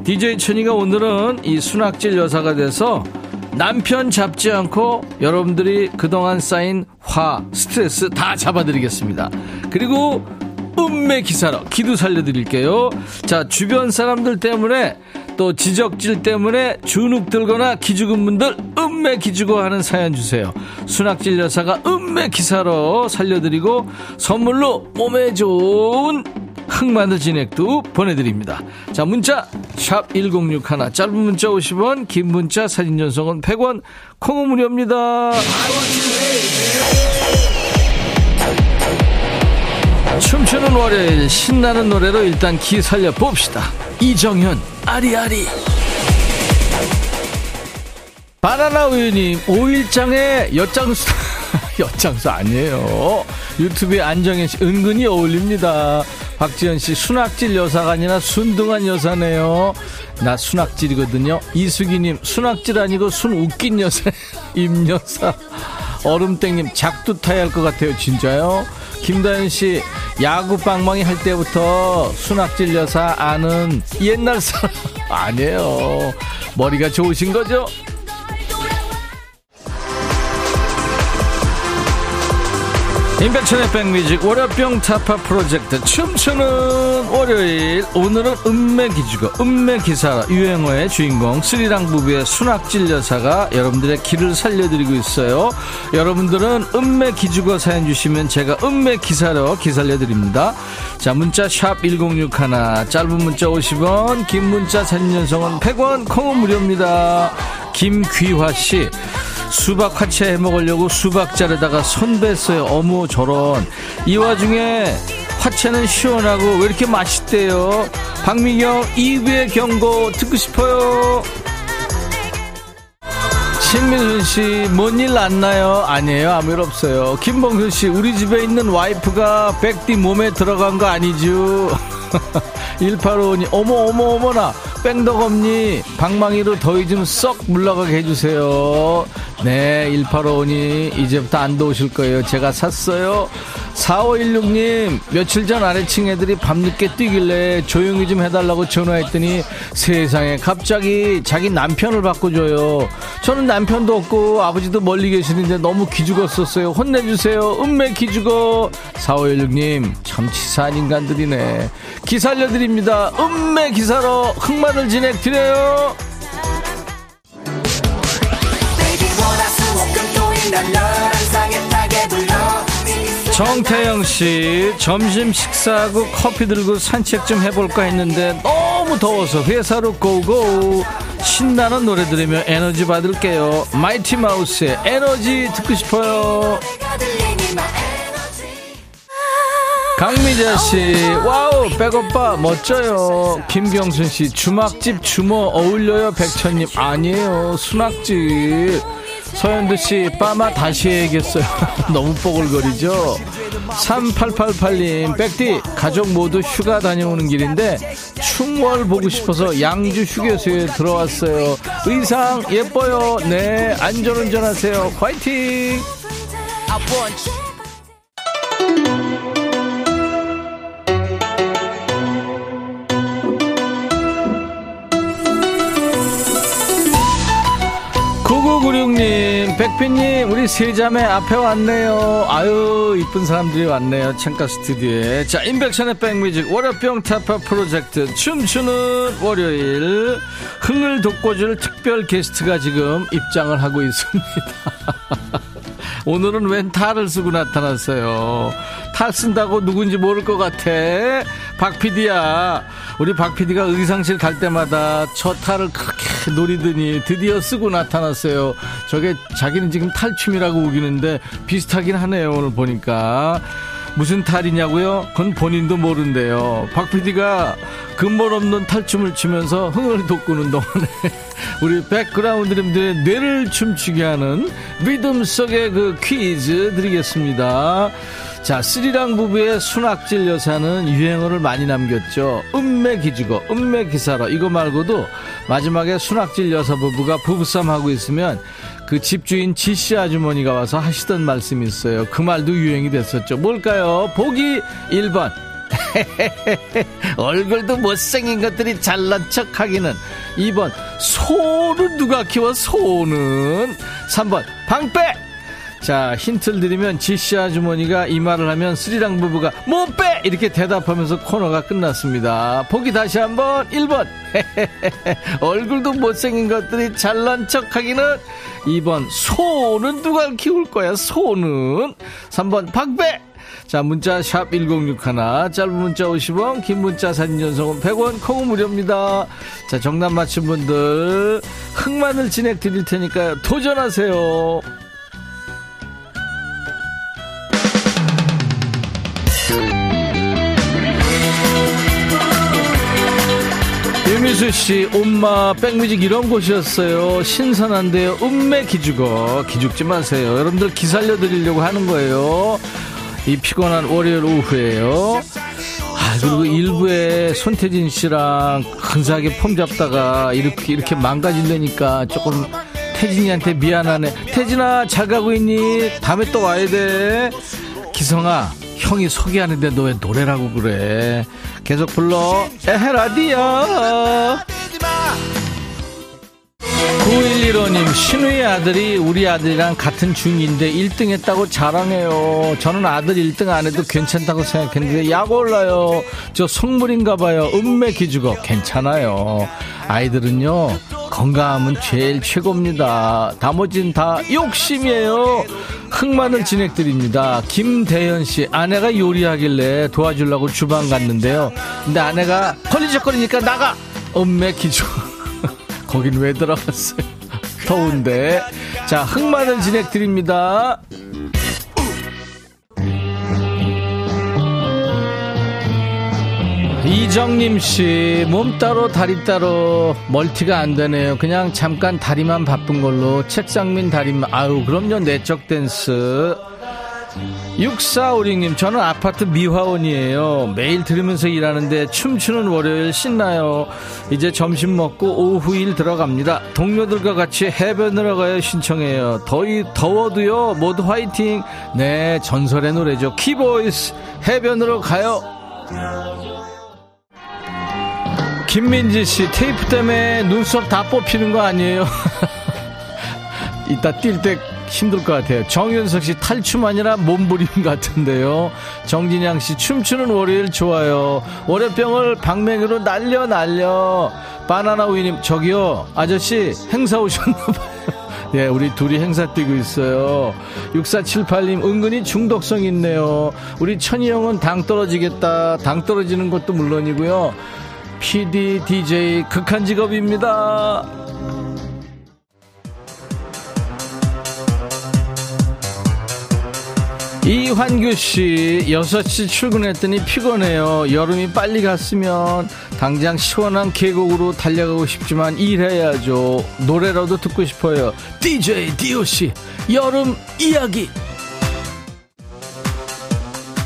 DJ 천이가 오늘은 이 순학질 여사가 돼서 남편 잡지 않고 여러분들이 그동안 쌓인 화, 스트레스 다 잡아드리겠습니다. 그리고 음매 기사로 기도 살려드릴게요. 자, 주변 사람들 때문에 또 지적질 때문에 주눅 들거나 기죽은 분들 음매 기죽어 하는 사연 주세요. 순학질 여사가 음매 기사로 살려드리고 선물로 몸에 좋은 흑마늘 진액도 보내드립니다. 자, 문자, 샵 1061, 짧은 문자 50원, 긴 문자 사진 전송은 100원, 콩은 무료입니다. 춤추는 월요일, 신나는 노래로 일단 기 살려 봅시다. 이정현, 아리아리. 바나나 우유님, 5일장에 엿장수, 엿장수 아니에요. 유튜브에 안정현 씨, 은근히 어울립니다. 박지현 씨, 순학질 여사가 아니라 순둥한 여사네요. 나 순학질이거든요. 이수기님, 순학질 아니고 순웃긴 여사, 임여사. 얼음땡님, 작두 타야 할 것 같아요. 진짜요? 김다현 씨, 야구 빵망이 할 때부터 순학질 여사 아는 옛날 사람 아니에요. 머리가 좋으신 거죠? 임백천의 백뮤직 월요병 타파 프로젝트 춤추는 월요일. 오늘은 음메기주거 음메기사 유행어의 주인공 스리랑 부부의 순학질 여사가 여러분들의 길을 살려드리고 있어요. 여러분들은 음메기주거 사연 주시면 제가 음메기사로 기살려드립니다. 자 문자 샵 1061 짧은 문자 50원 긴 문자 사진 전송은 100원 콩은 무료입니다. 김귀화씨 수박 화채 해 먹으려고 수박 자르다가 손 뱄어요. 어머 저런. 이 와중에 화채는 시원하고 왜 이렇게 맛있대요? 박미경 2부의 경고 듣고 싶어요. 신민순 씨, 뭔 일 났나요? 아니에요. 아무 일 없어요. 김봉순 씨, 우리 집에 있는 와이프가 백디 몸에 들어간 거 아니죠? 1855님, 어머, 어머, 어머나. 뺑덕없니? 방망이로 더위 좀 썩 물러가게 해주세요. 네, 1855님, 이제부터 안 더우실 거예요. 제가 샀어요. 4516님, 며칠 전 아래층 애들이 밤늦게 뛰길래 조용히 좀 해달라고 전화했더니 세상에 갑자기 자기 남편을 바꿔줘요. 저는 남편도 없고 아버지도 멀리 계시는데 너무 기죽었었어요. 혼내주세요. 음메 기죽어. 4516님, 참 치사한 인간들이네. 기살려드립니다. 음메 기사로 흑마늘 진액 드려요. 정태영 씨, 점심 식사하고 커피 들고 산책 좀 해볼까 했는데 너무 더워서 회사로 고고. 신나는 노래 들으며 에너지 받을게요. 마이티 마우스의 에너지 듣고 싶어요. 강미자 씨, 와우, 백오빠, 멋져요. 김경순 씨, 주막집 주모 어울려요, 백천님. 아니에요, 수막집. 서현두 씨, 빠마 다시 해야겠어요. 너무 뽀글거리죠? 3888님, 백디, 가족 모두 휴가 다녀오는 길인데, 충월 보고 싶어서 양주 휴게소에 들어왔어요. 의상 예뻐요. 네, 안전운전 하세요. 화이팅! 백피님, 우리 세자매 앞에 왔네요. 아유, 이쁜 사람들이 왔네요. 창가 스튜디오에. 자, 인백션의 백뮤직, 월요병 타파 프로젝트, 춤추는 월요일. 흥을 돋궈줄 특별 게스트가 지금 입장을 하고 있습니다. 오늘은 웬 탈을 쓰고 나타났어요. 탈 쓴다고 누군지 모를 것 같아. 박 PD야. 우리 박 PD가 의상실 갈 때마다 저 탈을 그렇게 노리더니 드디어 쓰고 나타났어요. 저게 자기는 지금 탈춤이라고 우기는데 비슷하긴 하네요. 오늘 보니까. 무슨 탈이냐고요? 그건 본인도 모른대요. 박 PD가 근본 없는 탈춤을 추면서 흥을 돋구는 동안에 우리 백그라운드님들의 뇌를 춤추게 하는 리듬 속의 그 퀴즈 드리겠습니다. 자, 스리랑 부부의 순학질 여사는 유행어를 많이 남겼죠. 음매 기주거, 음매 기사라. 이거 말고도 마지막에 순학질 여사 부부가 부부싸움 하고 있으면 그 집주인 지씨 아주머니가 와서 하시던 말씀이 있어요. 그 말도 유행이 됐었죠. 뭘까요? 보기 1번. 얼굴도 못생긴 것들이 잘난 척 하기는. 2번. 소는 누가 키워, 소는. 3번. 방빼! 자, 힌트를 드리면 지씨 아주머니가 이 말을 하면 스리랑 부부가 못 빼! 이렇게 대답하면서 코너가 끝났습니다. 보기 다시 한번 1번. 얼굴도 못생긴 것들이 잘난 척 하기는 2번. 소는 누가 키울 거야, 소는. 3번. 박배! 자, 문자 샵 1061, 짧은 문자 50원, 긴 문자 사진 전송은 100원, 콩은 무료입니다. 자, 정답 맞힌 분들, 흑마늘 진액 드릴 테니까 도전하세요. 유미수 씨, 엄마 백뮤직 이런 곳이었어요. 신선한데요. 음메 기죽어. 기죽지 마세요. 여러분들 기살려 드리려고 하는 거예요. 이 피곤한 월요일 오후에요. 아, 그리고 일부에 손태진 씨랑 근사하게 폼 잡다가 이렇게, 이렇게 망가진다니까 조금 태진이한테 미안하네. 태진아, 잘 가고 있니? 다음에 또 와야 돼. 기성아, 형이 소개하는데 너 왜 노래라고 그래? 계속 불러. 에헤라디야. 9115님, 신우의 아들이 우리 아들이랑 같은 중인데 1등 했다고 자랑해요. 저는 아들 1등 안 해도 괜찮다고 생각했는데 약 올라요. 저 속물인가 봐요. 음메 기죽어. 괜찮아요. 아이들은요, 건강하면 제일 최고입니다. 나머지는 다 욕심이에요. 흑마늘 진행드립니다. 김대현 씨, 아내가 요리하길래 도와주려고 주방 갔는데요. 근데 아내가 걸리적거리니까 나가! 음메 기죽어. 거긴 왜 들어갔어요? 더운데. 자, 흑마늘 진액 드립니다. 이정님 씨, 몸 따로 다리 따로 멀티가 안 되네요. 그냥 잠깐 다리만 바쁜 걸로 책상 민 다리만 아유 그럼요 내적 댄스. 6456님, 저는 아파트 미화원이에요. 매일 들으면서 일하는데 춤추는 월요일 신나요. 이제 점심 먹고 오후 일 들어갑니다. 동료들과 같이 해변으로 가요 신청해요. 더위, 더워도요, 모두 화이팅. 네, 전설의 노래죠. 키보이스, 해변으로 가요. 김민지 씨, 테이프 때문에 눈썹 다 뽑히는 거 아니에요? 이따 뛸때 힘들 것 같아요. 정윤석 씨 탈춤 아니라 몸부림 같은데요. 정진양 씨 춤추는 월요일 좋아요. 월요병을 방맹으로 날려 날려. 바나나 우유님 저기요 아저씨 행사 오셨나봐요. 예, 우리 둘이 행사 뛰고 있어요. 6478님, 은근히 중독성 있네요. 우리 천희 형은 당 떨어지겠다. 당 떨어지는 것도 물론이고요. PD, DJ, 극한 직업입니다. 이환규 씨, 6시 출근했더니 피곤해요. 여름이 빨리 갔으면 당장 시원한 계곡으로 달려가고 싶지만 일해야죠. 노래라도 듣고 싶어요. DJ DOC, 여름 이야기.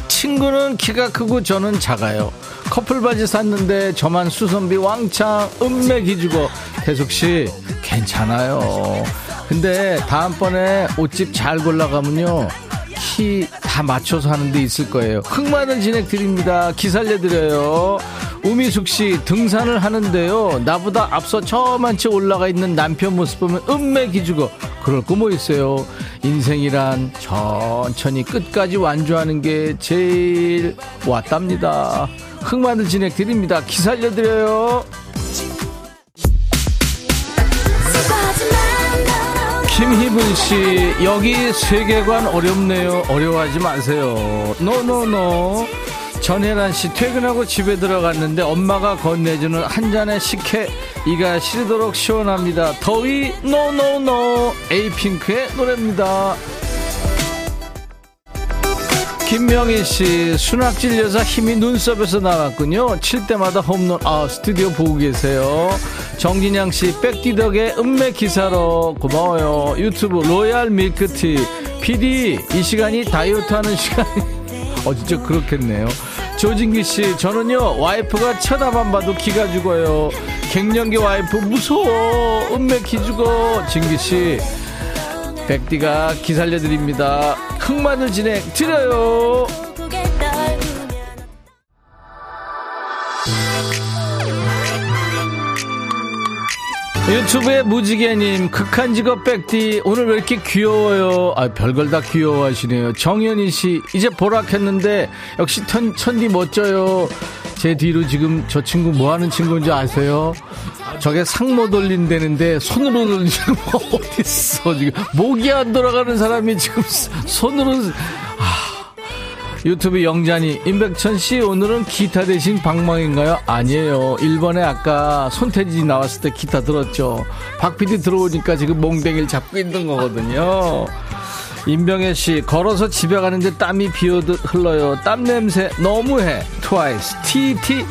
친구는 키가 크고 저는 작아요. 커플 바지 샀는데 저만 수선비 왕창 음매 기주고 태숙 씨 괜찮아요. 근데 다음번에 옷집 잘 골라가면요. 키다 맞춰서 하는 데 있을 거예요. 흑마늘 진행 드립니다. 기 살려드려요. 우미숙 씨 등산을 하는데요. 나보다 앞서 저만치 올라가 있는 남편 모습 보면 음매 기주고 그럴 거 뭐 있어요. 인생이란 천천히 끝까지 완주하는 게 제일 왔답니다. 흑마늘 진행 드립니다. 기 살려드려요. 김희분 씨, 여기 세계관 어렵네요. 어려워하지 마세요. 노노노. 전혜란 씨, 퇴근하고 집에 들어갔는데 엄마가 건네주는 한 잔의 식혜. 이가 시리도록 시원합니다. 더위, NoNoNo. 에이핑크의 노래입니다. 김명희 씨, 순학질 여사 힘이 눈썹에서 나왔군요. 칠 때마다 홈런, 아, 스튜디오 보고 계세요. 정진양 씨, 백디 덕에 음메 기 살어 고마워요. 유튜브 로얄 밀크티. PD, 이 시간이 다이어트 하는 시간이, 어, 진짜 그렇겠네요. 조진기 씨, 저는요, 와이프가 쳐다만 봐도 기가 죽어요. 갱년기 와이프 무서워. 음메 기 죽어. 진기 씨, 백디가 기 살려드립니다. 흑마늘 진행 드려요. 유튜브에 무지개님 극한 직업 백디 오늘 왜 이렇게 귀여워요 아 별걸 다 귀여워하시네요 정현희 씨 이제 보락했는데 역시 천, 천디 멋져요 제 뒤로 지금 저 친구 뭐 하는 친구인지 아세요 저게 상모 돌린다는데 손으로 돌리는 거 어딨어 지금 목이 안 돌아가는 사람이 지금 손으로 아 유튜브 영자니 임백천 씨 오늘은 기타 대신 방망인가요? 아니에요. 1번에 아까 손태진이 나왔을 때 기타 들었죠. 박 PD 들어오니까 지금 몽댕이를 잡고 있는 거거든요. 임병혜 씨 걸어서 집에 가는데 땀이 비오듯 흘러요. 땀 냄새 너무해. 트와이스 TT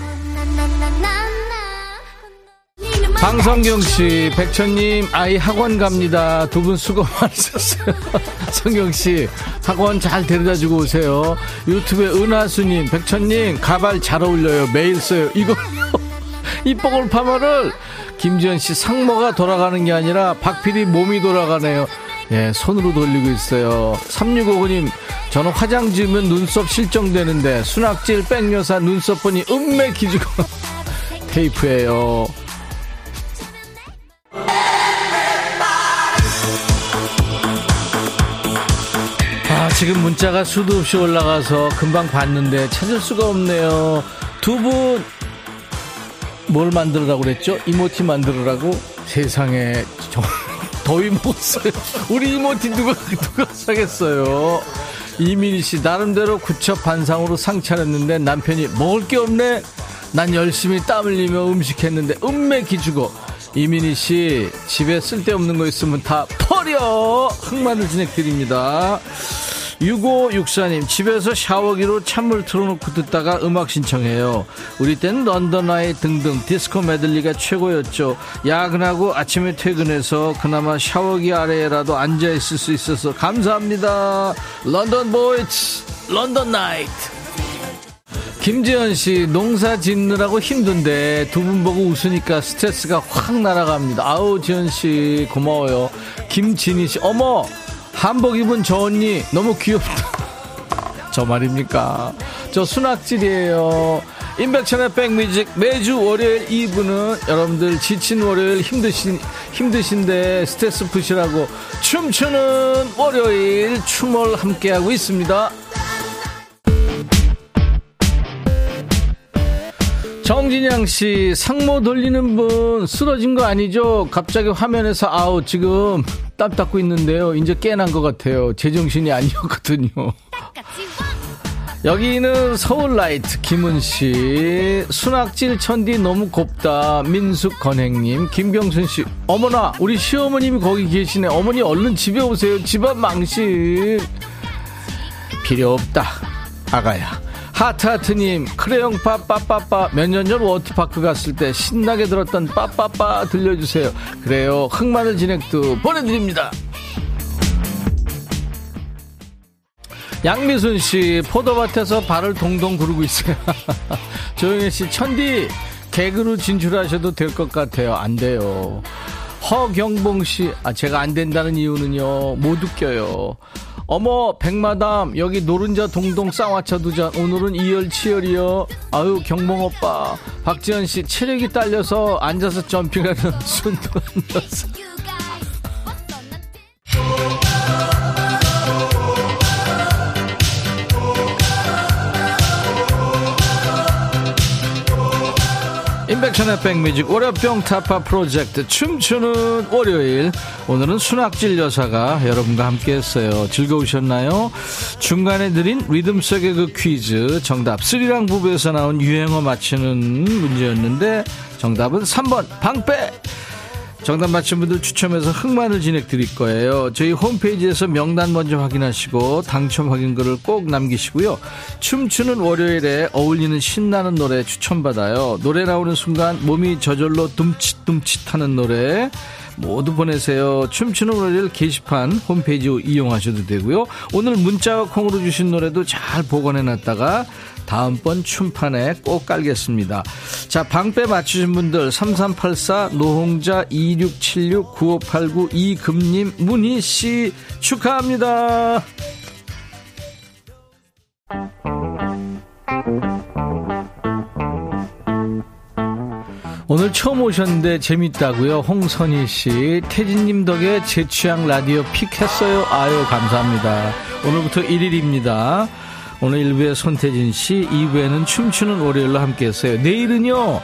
방성경 씨, 백천님, 아이 학원 갑니다. 두 분 수고 많으셨어요. 성경 씨, 학원 잘 데려다 주고 오세요. 유튜브에 은하수님, 백천님, 가발 잘 어울려요. 매일 써요. 이거, 이뻐골 파마를 김지현 씨, 상모가 돌아가는 게 아니라 박PD 몸이 돌아가네요. 예, 손으로 돌리고 있어요. 3659님, 저는 화장 지으면 눈썹 실정되는데, 순학질 백여사 눈썹 보니 음매 기주고 테이프예요. 아, 지금 문자가 수도 없이 올라가서 금방 봤는데 찾을 수가 없네요. 두 분, 뭘 만들으라고 그랬죠? 이모티 만들으라고? 세상에, 저, 더위 먹었어요. 우리 이모티 누가, 누가 사겠어요? 이민희 씨, 나름대로 구첩 반상으로 상 차렸는데 남편이 먹을 게 없네? 난 열심히 땀 흘리며 음식했는데 음매 기주고. 이민희 씨, 집에 쓸데없는 거 있으면 다 버려! 흑마늘 진행 드립니다. 6564님, 집에서 샤워기로 찬물 틀어놓고 듣다가 음악 신청해요. 우리 땐 London Night 등등 디스코 메들리가 최고였죠. 야근하고 아침에 퇴근해서 그나마 샤워기 아래에라도 앉아있을 수 있어서 감사합니다. 런던 보이즈, London Night. 김지현 씨, 농사 짓느라고 힘든데 두 분 보고 웃으니까 스트레스가 확 날아갑니다. 아우, 지현 씨, 고마워요. 김진희 씨, 어머! 한복 입은 저 언니 너무 귀엽다. 저 말입니까? 저 순학질이에요. 임백천의 백뮤직 매주 월요일 2부는 여러분들 지친 월요일 힘드신, 힘드신데 스트레스 푸시라고 춤추는 월요일 춤을 함께하고 있습니다. 정진양 씨, 상모 돌리는 분 쓰러진 거 아니죠? 갑자기 화면에서 아우 지금 땀 닦고 있는데요. 이제 깨난 것 같아요. 제정신이 아니었거든요. 여기는 서울라이트 김은 씨, 순학질 천디 너무 곱다. 민숙 건행님, 김경순 씨, 어머나 우리 시어머님이 거기 계시네. 어머니 얼른 집에 오세요. 집안 망신. 필요 없다. 아가야. 하트하트님, 크레용 빠빠빠빠 몇 년 전 워터파크 갔을 때 신나게 들었던 빠빠빠 들려주세요. 그래요. 흑마늘 진액도 보내드립니다. 양미순 씨, 포도밭에서 발을 동동 구르고 있어요. 조영애 씨, 천디, 개그로 진출하셔도 될 것 같아요. 안 돼요. 허경봉 씨, 아, 제가 안 된다는 이유는요, 못 웃겨요. 어머 백마담 여기 노른자 동동 쌍화차 두 잔 오늘은 이열치열이요. 아유 경봉 오빠. 박지현 씨 체력이 딸려서 앉아서 점핑하는 순도한 녀석 인백션의 백뮤직 월요병 타파 프로젝트 춤추는 월요일. 오늘은 순학질 여사가 여러분과 함께 했어요. 즐거우셨나요? 중간에 드린 리듬 속의 그 퀴즈. 정답 스리랑 부부에서 나온 유행어 맞히는 문제였는데 정답은 3번 방패 정답 맞힌 분들 추첨해서 흑마늘 진행 드릴 거예요. 저희 홈페이지에서 명단 먼저 확인하시고 당첨 확인글을 꼭 남기시고요. 춤추는 월요일에 어울리는 신나는 노래 추천받아요. 노래 나오는 순간 몸이 저절로 둠칫둠칫 하는 노래 모두 보내세요. 춤추는 월요일 게시판 홈페이지 이용하셔도 되고요. 오늘 문자와 콩으로 주신 노래도 잘 보관해놨다가 다음번 춤판에 꼭 깔겠습니다. 자, 방패 맞추신 분들 3384 노홍자 2676 9589 이금님 문희 씨 축하합니다. 오늘 처음 오셨는데 재밌다고요. 홍선희 씨, 태진님 덕에 제 취향 라디오 픽했어요. 아유 감사합니다. 오늘부터 1일입니다. 오늘 1부에 손태진 씨, 2부에는 춤추는 월요일로 함께 했어요. 내일은요,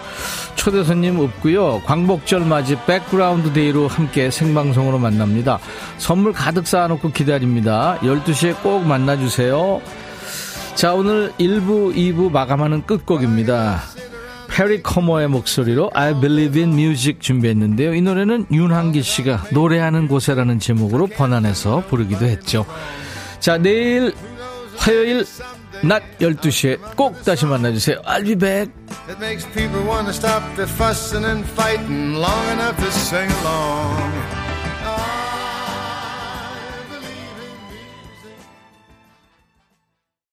초대 손님 없고요. 광복절 맞이 백그라운드 데이로 함께 생방송으로 만납니다. 선물 가득 쌓아놓고 기다립니다. 12시에 꼭 만나주세요. 자, 오늘 1부, 2부 마감하는 끝곡입니다. 페리 코모의 목소리로 I Believe in Music 준비했는데요. 이 노래는 윤항기 씨가 노래하는 곳에라는 제목으로 번안해서 부르기도 했죠. 자, 내일 화요일 낮 12시에 꼭 다시 만나주세요. I'll be back. It makes people want to stop the fussing and fighting long enough to sing along.